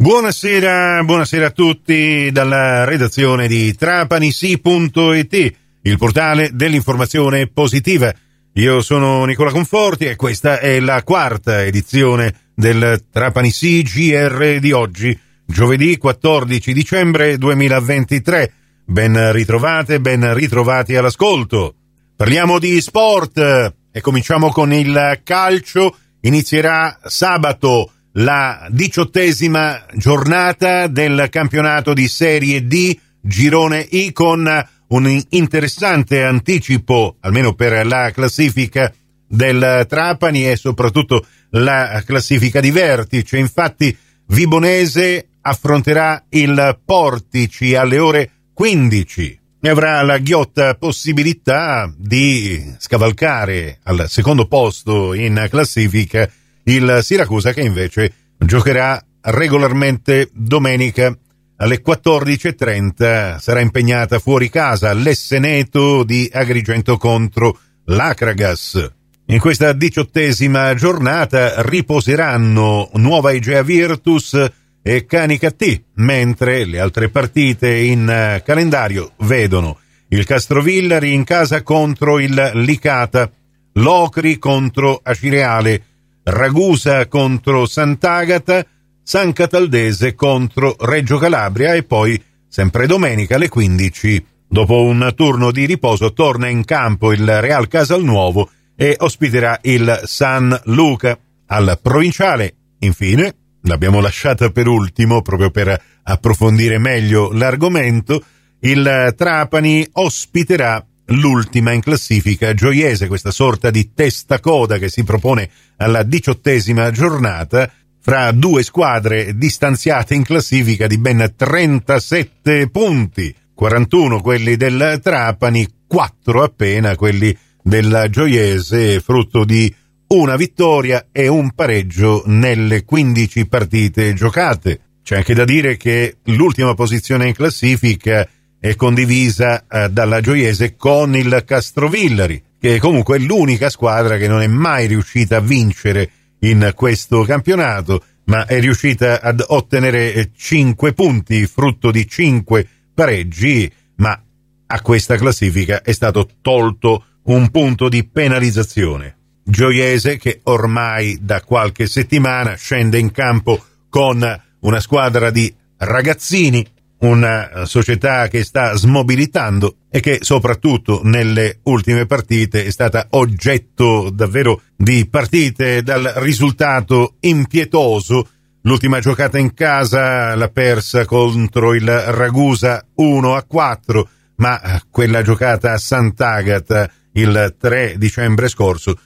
Buonasera, buonasera a tutti dalla redazione di trapanisi.it, il portale dell'informazione positiva. Io sono Nicola Conforti e questa è la quarta edizione del Trapanisi GR di oggi, giovedì 14 dicembre 2023. Ben ritrovate, ben ritrovati all'ascolto. Parliamo di sport e cominciamo con il calcio. Inizierà sabato la diciottesima giornata del campionato di Serie D Girone I con un interessante anticipo, almeno per la classifica del Trapani e soprattutto la classifica di vertice. Infatti Vibonese affronterà il Portici alle ore 15 e avrà la ghiotta possibilità di scavalcare al secondo posto in classifica il Siracusa che invece giocherà regolarmente domenica alle 14.30 sarà impegnata fuori casa l'Esseneto di Agrigento contro l'Acragas. In questa diciottesima giornata riposeranno Nuova Egea Virtus e Canica T, mentre le altre partite in calendario vedono il Castrovillari in casa contro il Licata, Locri contro Acireale, Ragusa contro Sant'Agata, San Cataldese contro Reggio Calabria e poi, sempre domenica alle 15, dopo un turno di riposo, torna in campo il Real Casalnuovo e ospiterà il San Luca. Al provinciale, infine, l'abbiamo lasciata per ultimo proprio per approfondire meglio l'argomento, il Trapani ospiterà l'ultima in classifica gioiese, questa sorta di testa coda che si propone alla diciottesima giornata fra due squadre distanziate in classifica di ben 37 punti, 41 quelli del Trapani, 4 appena quelli della Gioiese, frutto di una vittoria e un pareggio nelle 15 partite giocate. C'è anche da dire che l'ultima posizione in classifica è condivisa eh, dalla Gioiese con il Castrovillari, che comunque è l'unica squadra che non è mai riuscita a vincere in questo campionato, ma è riuscita ad ottenere 5 punti, frutto di 5 pareggi, ma a questa classifica è stato tolto un punto di penalizzazione. Gioiese che ormai da qualche settimana scende in campo con una squadra di ragazzini una società che sta smobilitando e che soprattutto nelle ultime partite è stata oggetto davvero di partite dal risultato impietoso. L'ultima giocata in casa l'ha persa contro il Ragusa 1 a 4, ma quella giocata a Sant'Agata il 3 dicembre scorso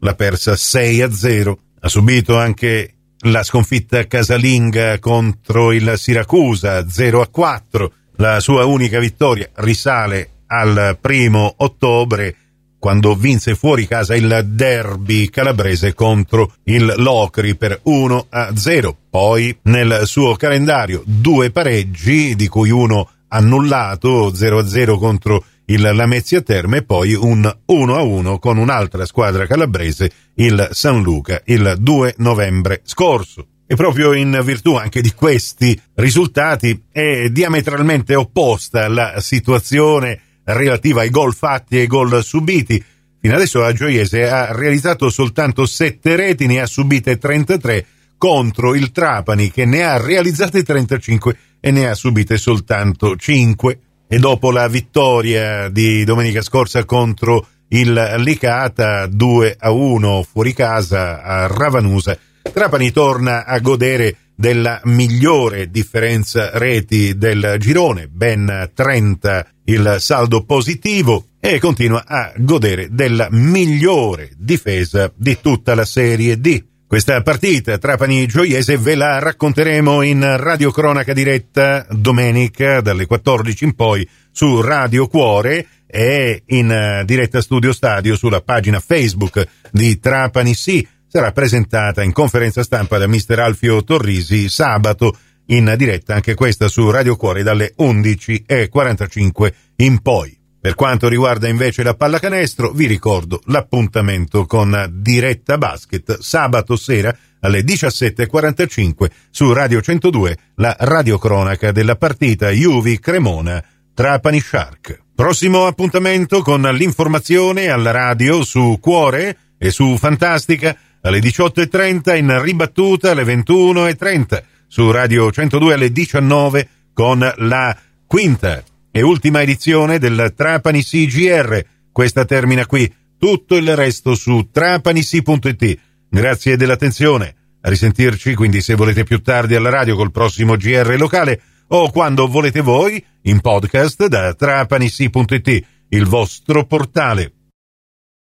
l'ha persa 6 a 0. Ha subito anche la sconfitta casalinga contro il Siracusa 0 a 4. La sua unica vittoria risale al primo ottobre quando vinse fuori casa il derby calabrese contro il Locri per 1 a 0. Poi nel suo calendario due pareggi, di cui uno annullato 0 a 0 contro il Lamezia Terme e poi un 1 a 1 con un'altra squadra calabrese, il San Luca, il 2 novembre scorso. E proprio in virtù anche di questi risultati è diametralmente opposta la situazione relativa ai gol fatti e ai gol subiti. Fino adesso la Gioiese ha realizzato soltanto 7 reti, ne ha subite 33 contro il Trapani che ne ha realizzate 35 e ne ha subite soltanto 5 e dopo la vittoria di domenica scorsa contro il Licata 2 a 1 fuori casa a Ravanusa, Trapani torna a godere della migliore differenza reti del girone, ben 30 il saldo positivo e continua a godere della migliore difesa di tutta la Serie D. Questa partita Trapani-Gioiese ve la racconteremo in radiocronaca diretta domenica dalle 14 in poi su Radio Cuore e in eh, diretta studio stadio sulla pagina Facebook di Trapani Sì. Sarà presentata in conferenza stampa da mister Alfio Torrisi sabato in diretta anche questa su Radio Cuore dalle 11.45 in poi. Per quanto riguarda invece la pallacanestro, vi ricordo l'appuntamento con Diretta Basket sabato sera alle 17.45 su Radio 102 la radiocronaca della partita Juvi Cremona Trapani Shark. Prossimo appuntamento con l'informazione alla radio su Cuore e su Fantastica alle 18.30 in ribattuta alle 21.30 su Radio 102 alle 19 con la quinta e ultima edizione del Trapani CGR. Questa termina qui. Tutto il resto su trapanisi.it. Grazie dell'attenzione. A risentirci quindi se volete più tardi alla radio col prossimo GR locale o quando volete voi in podcast da trapanisi.it, il vostro portale.